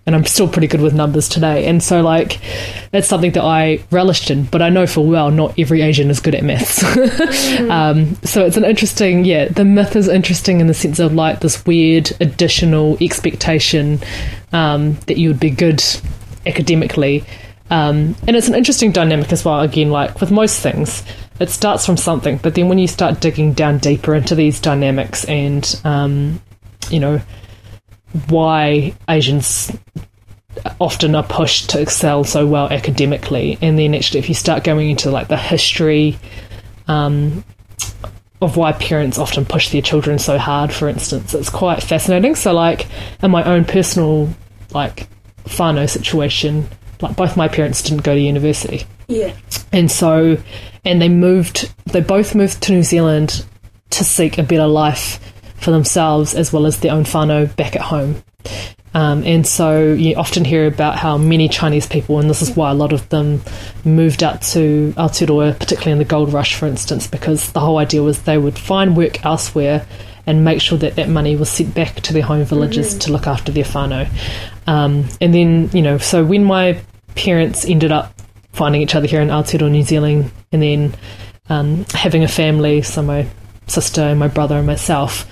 and I'm still pretty good with numbers today. And so, like, that's something that I relished in, but I know full well not every Asian is good at maths. <laughs> mm. um, so it's an interesting, yeah, the myth is interesting in the sense of like this weird additional expectation um, that you would be good academically. Um, and it's an interesting dynamic as well, again, like with most things. It starts from something, but then when you start digging down deeper into these dynamics and, um, you know, why Asians often are pushed to excel so well academically, and then actually, if you start going into like the history um, of why parents often push their children so hard, for instance, it's quite fascinating. So, like in my own personal like whānau situation, like both my parents didn't go to university. Yeah. And so, and they moved, they both moved to New Zealand to seek a better life for themselves as well as their own whānau back at home. Um, and so you often hear about how many Chinese people, and this is why a lot of them moved out to Aotearoa, particularly in the gold rush, for instance, because the whole idea was they would find work elsewhere and make sure that that money was sent back to their home villages mm-hmm. to look after their whānau. Um, and then, you know, so when my parents ended up finding each other here in Aotearoa, New Zealand, and then um, having a family, so my sister and my brother and myself,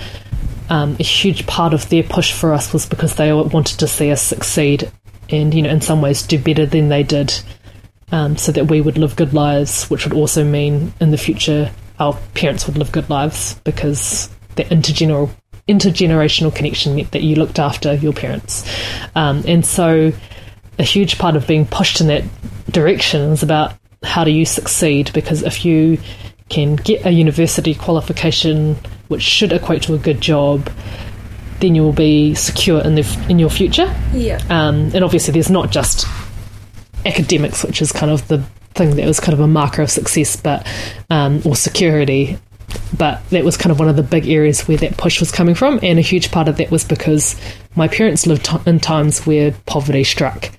um, a huge part of their push for us was because they wanted to see us succeed and, you know, in some ways do better than they did um, so that we would live good lives, which would also mean in the future our parents would live good lives because the intergeneral intergenerational connection meant that you looked after your parents. Um, and so a huge part of being pushed in that direction is about how do you succeed because if you can get a university qualification which should equate to a good job then you will be secure in the in your future. Yeah. um, and obviously there's not just academics which is kind of the thing that was kind of a marker of success but um, or security. But that was kind of one of the big areas where that push was coming from and a huge part of that was because my parents lived t- in times where poverty struck.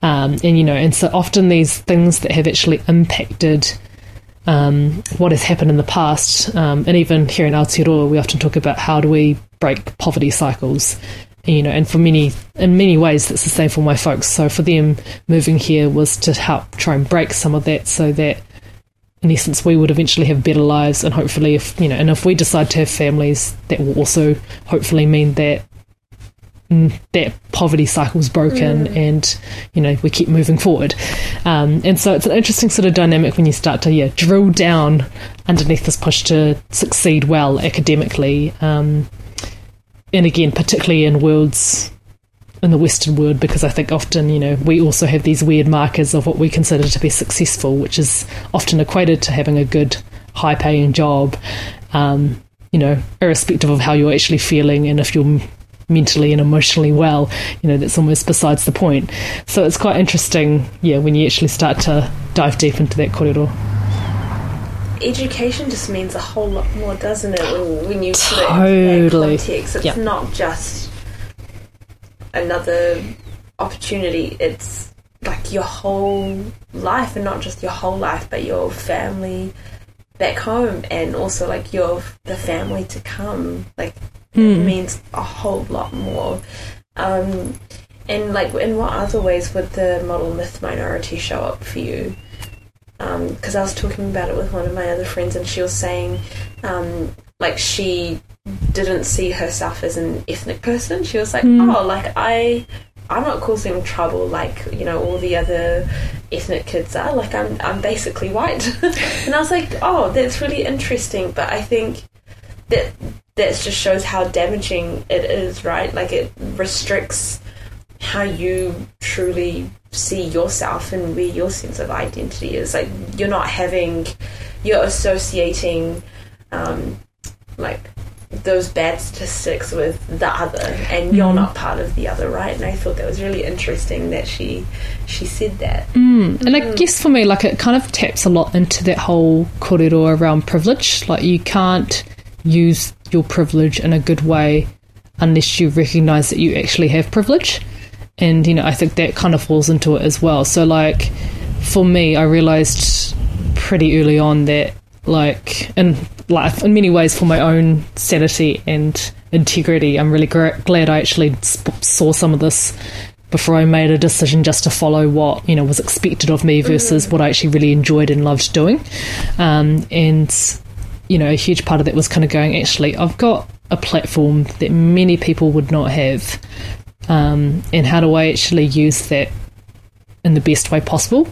Um, and you know and so often these things that have actually impacted um, what has happened in the past um, and even here in Aotearoa we often talk about how do we break poverty cycles you know and for many in many ways that's the same for my folks. So for them moving here was to help try and break some of that so that in essence we would eventually have better lives and hopefully if you know and if we decide to have families that will also hopefully mean that that poverty cycle's broken and you know we keep moving forward. Um, and so it's an interesting sort of dynamic when you start to yeah drill down underneath this push to succeed well academically um, and again particularly in worlds in the Western world because I think often, you know, we also have these weird markers of what we consider to be successful, which is often equated to having a good, high paying job, um, you know, irrespective of how you're actually feeling and if you're mentally and emotionally well, you know, that's almost besides the point. So it's quite interesting, yeah, when you actually start to dive deep into that korero. Education just means a whole lot more, doesn't it? When, you put it in context, it's Yeah. not just another opportunity. It's like your whole life, and not just your whole life, but your family back home, and also like your the family to come. Like it means a whole lot more. Um, and like, in what other ways would the model myth minority show up for you? because I was talking about it with one of my other friends, and she was saying, um, like, she didn't see herself as an ethnic person. She was like, oh, like I, I'm not causing trouble like you know all the other ethnic kids are. Like I'm, I'm basically white. <laughs> and I was like, oh, that's really interesting. But I think that that just shows how damaging it is, right? Like it restricts how you truly see yourself and where your sense of identity is. Like you're not having, you're associating, um, like those bad statistics with the other, and you're mm-hmm. not part of the other, right? And I thought that was really interesting that she she said that. Mm. And I mm. guess for me, like it kind of taps a lot into that whole korero around privilege. Like you can't use your privilege in a good way unless you recognize that you actually have privilege. And you know, I think that kind of falls into it as well. So like for me, I realized pretty early on that like in life in many ways for my own sanity and integrity i'm really gra- glad i actually sp- saw some of this before i made a decision just to follow what you know was expected of me versus what i actually really enjoyed and loved doing um, and you know a huge part of that was kind of going actually i've got a platform that many people would not have um, and how do i actually use that in the best way possible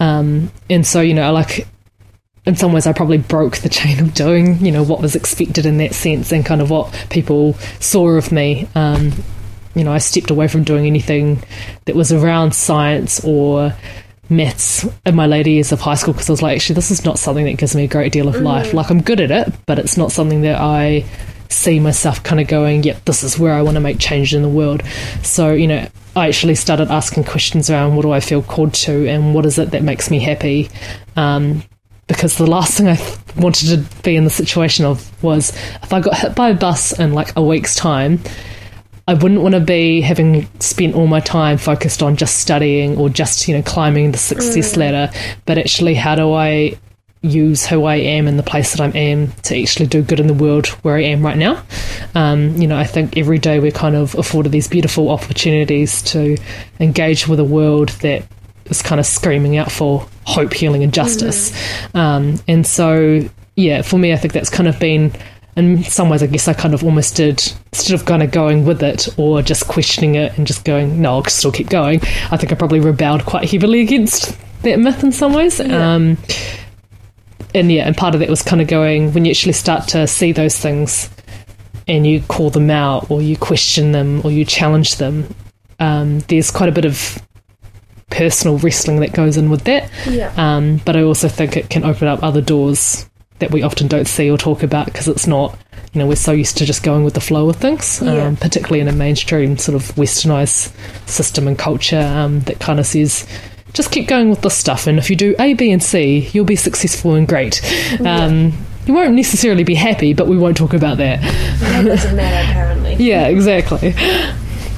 um, and so you know like in some ways I probably broke the chain of doing, you know, what was expected in that sense and kind of what people saw of me. Um, you know, I stepped away from doing anything that was around science or maths in my later years of high school because I was like, actually, this is not something that gives me a great deal of life. Like, I'm good at it, but it's not something that I see myself kind of going, yep, this is where I want to make change in the world. So, you know, I actually started asking questions around what do I feel called to and what is it that makes me happy. Um, because the last thing I th- wanted to be in the situation of was if I got hit by a bus in like a week's time, I wouldn't want to be having spent all my time focused on just studying or just, you know, climbing the success ladder, but actually, how do I use who I am and the place that I am in to actually do good in the world where I am right now? Um, you know, I think every day we're kind of afforded these beautiful opportunities to engage with a world that is kind of screaming out for hope, healing, and justice. Um, and so, yeah, for me, I think that's kind of been, in some ways, I guess I kind of almost did, instead of kind of going with it or just questioning it and just going, no, I'll still keep going, I think I probably rebelled quite heavily against that myth in some ways. Um, and yeah, and part of that was kind of going, when you actually start to see those things and you call them out or you question them or you challenge them, um, there's quite a bit of personal wrestling that goes in with that. Yeah. Um, but I also think it can open up other doors that we often don't see or talk about because it's not, you know, we're so used to just going with the flow of things, Yeah. um, particularly in a mainstream sort of westernized system and culture um, that kind of says, just keep going with this stuff. And if you do A, B, and C, you'll be successful and great. Um, You won't necessarily be happy, but we won't talk about that. That doesn't matter apparently. <laughs> Yeah, exactly.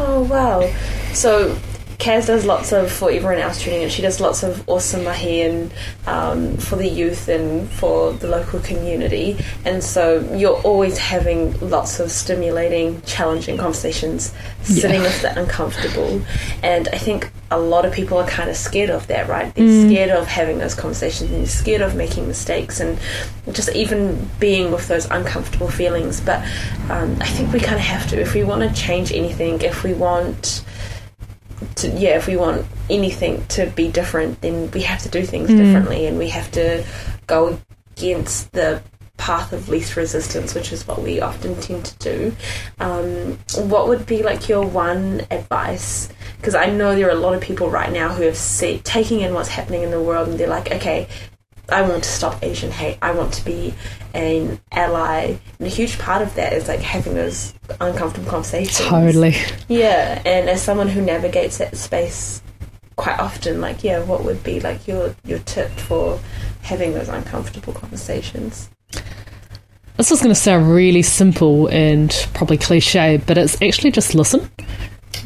Oh wow! So Kaz does lots of for everyone else tuning in. She does lots of awesome mahi and um, for the youth and for the local community. And so you're always having lots of stimulating, challenging conversations, sitting Yeah. with the uncomfortable. And I think a lot of people are kind of scared of that, right? They're scared of having those conversations and they're scared of making mistakes and just even being with those uncomfortable feelings. But um, I think we kind of have to if we want to change anything. If we want to, yeah, if we want anything to be different, then we have to do things differently, and we have to go against the path of least resistance, which is what we often tend to do. Um, what would be like your one advice? Because I know there are a lot of people right now who have see, taking in what's happening in the world, and they're like, okay. I want to stop Asian hate. I want to be an ally. And a huge part of that is like having those uncomfortable conversations. Totally. Yeah, and as someone who navigates that space quite often, like yeah, what would be like your your tip for having those uncomfortable conversations? This is going to sound really simple and probably cliche, but it's actually just listen.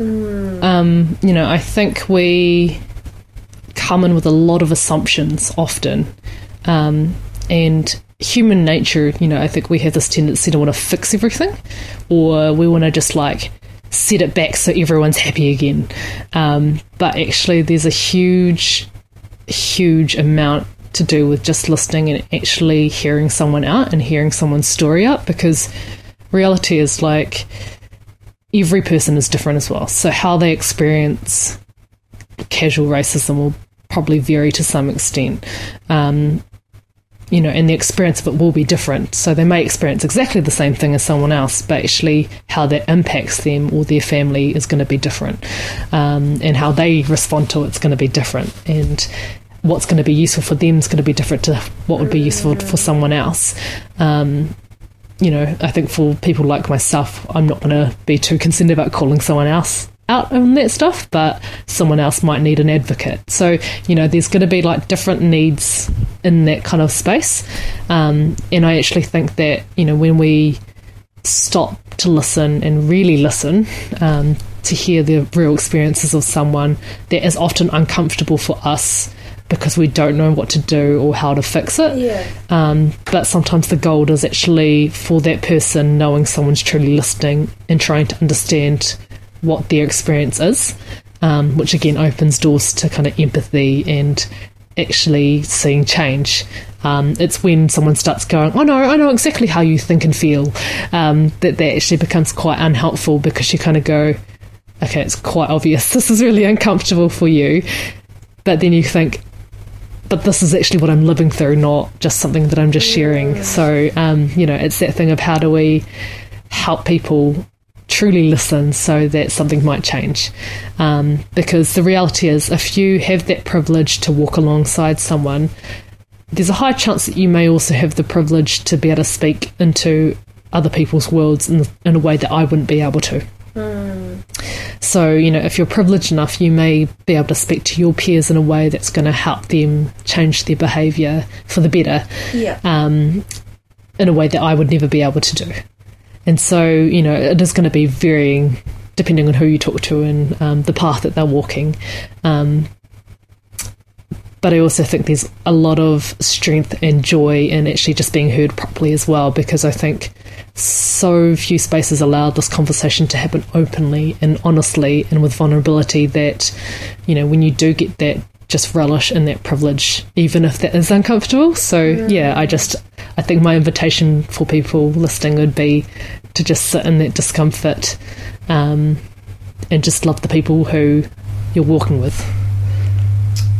Um, you know, I think we come in with a lot of assumptions often. Um, and human nature, you know, I think we have this tendency to want to fix everything or we want to just like set it back so everyone's happy again. Um, but actually, there's a huge, huge amount to do with just listening and actually hearing someone out and hearing someone's story out because reality is like every person is different as well. So, how they experience casual racism will probably vary to some extent. Um, you know, and the experience of it will be different. So they may experience exactly the same thing as someone else, but actually how that impacts them or their family is going to be different. Um, and how they respond to it's going to be different. And what's going to be useful for them is going to be different to what would be useful for someone else. Um, you know, I think for people like myself, I'm not going to be too concerned about calling someone else out on that stuff, but someone else might need an advocate. So, you know, there's going to be like different needs in that kind of space. Um, and I actually think that, you know, when we stop to listen and really listen um, to hear the real experiences of someone that is often uncomfortable for us because we don't know what to do or how to fix it. Yeah. Um, but sometimes the goal is actually for that person knowing someone's truly listening and trying to understand what their experience is, um, which again opens doors to kind of empathy and actually seeing change. Um, it's when someone starts going, "Oh no, I know exactly how you think and feel," um, that that actually becomes quite unhelpful because you kind of go, "Okay, it's quite obvious <laughs> this is really uncomfortable for you," but then you think, but this is actually what I'm living through, not just something that I'm just sharing. So, um, you know, it's that thing of how do we help people truly listen so that something might change. Um, because the reality is, if you have that privilege to walk alongside someone, there's a high chance that you may also have the privilege to be able to speak into other people's worlds in, in a way that I wouldn't be able to. So, you know, if you're privileged enough, you may be able to speak to your peers in a way that's going to help them change their behaviour for the better Yeah. um, in a way that I would never be able to do. And so, you know, it is going to be varying depending on who you talk to and um, the path that they're walking. Um, but I also think there's a lot of strength and joy in actually just being heard properly as well, because I think so few spaces allow this conversation to happen openly and honestly and with vulnerability that, you know, when you do get that, just relish in that privilege, even if that is uncomfortable. So, yeah, I just, I think my invitation for people listening would be to just sit in that discomfort um, and just love the people who you're walking with.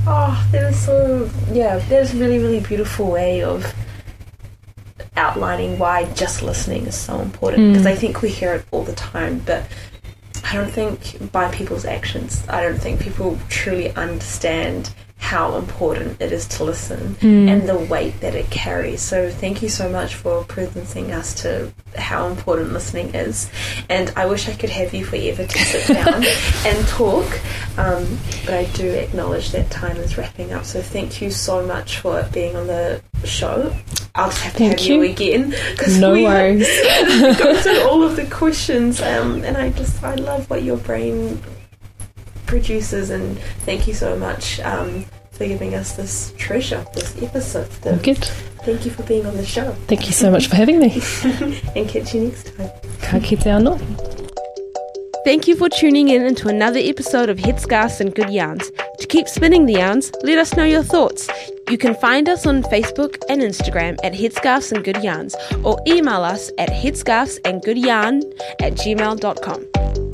Oh, that is so yeah. That is a really really beautiful way of outlining why just listening is so important because I think we hear it all the time, but I don't think by people's actions, I don't think people truly understand how important it is to listen and the weight that it carries. So thank you so much for presenting us to how important listening is. And I wish I could have you forever to sit <laughs> down and talk, um, but I do acknowledge that time is wrapping up. So thank you so much for being on the show. I'll just have to Thank have you, you. again because No we <laughs> worries. go through all of the questions, um, and I just I love what your brain produces, and thank you so much um, for giving us this treasure, this episode. The- Good. Thank you for being on the show, Thank you so much for having me. <laughs> and catch you next time. Ka kite anō. Thank you for tuning in into another episode of Headscarves and Good Yarns. To keep spinning the yarns, let us know your thoughts. You can find us on Facebook and Instagram at Headscarves and Good Yarns or email us at headscarvesandgoodyarn at gmail.com.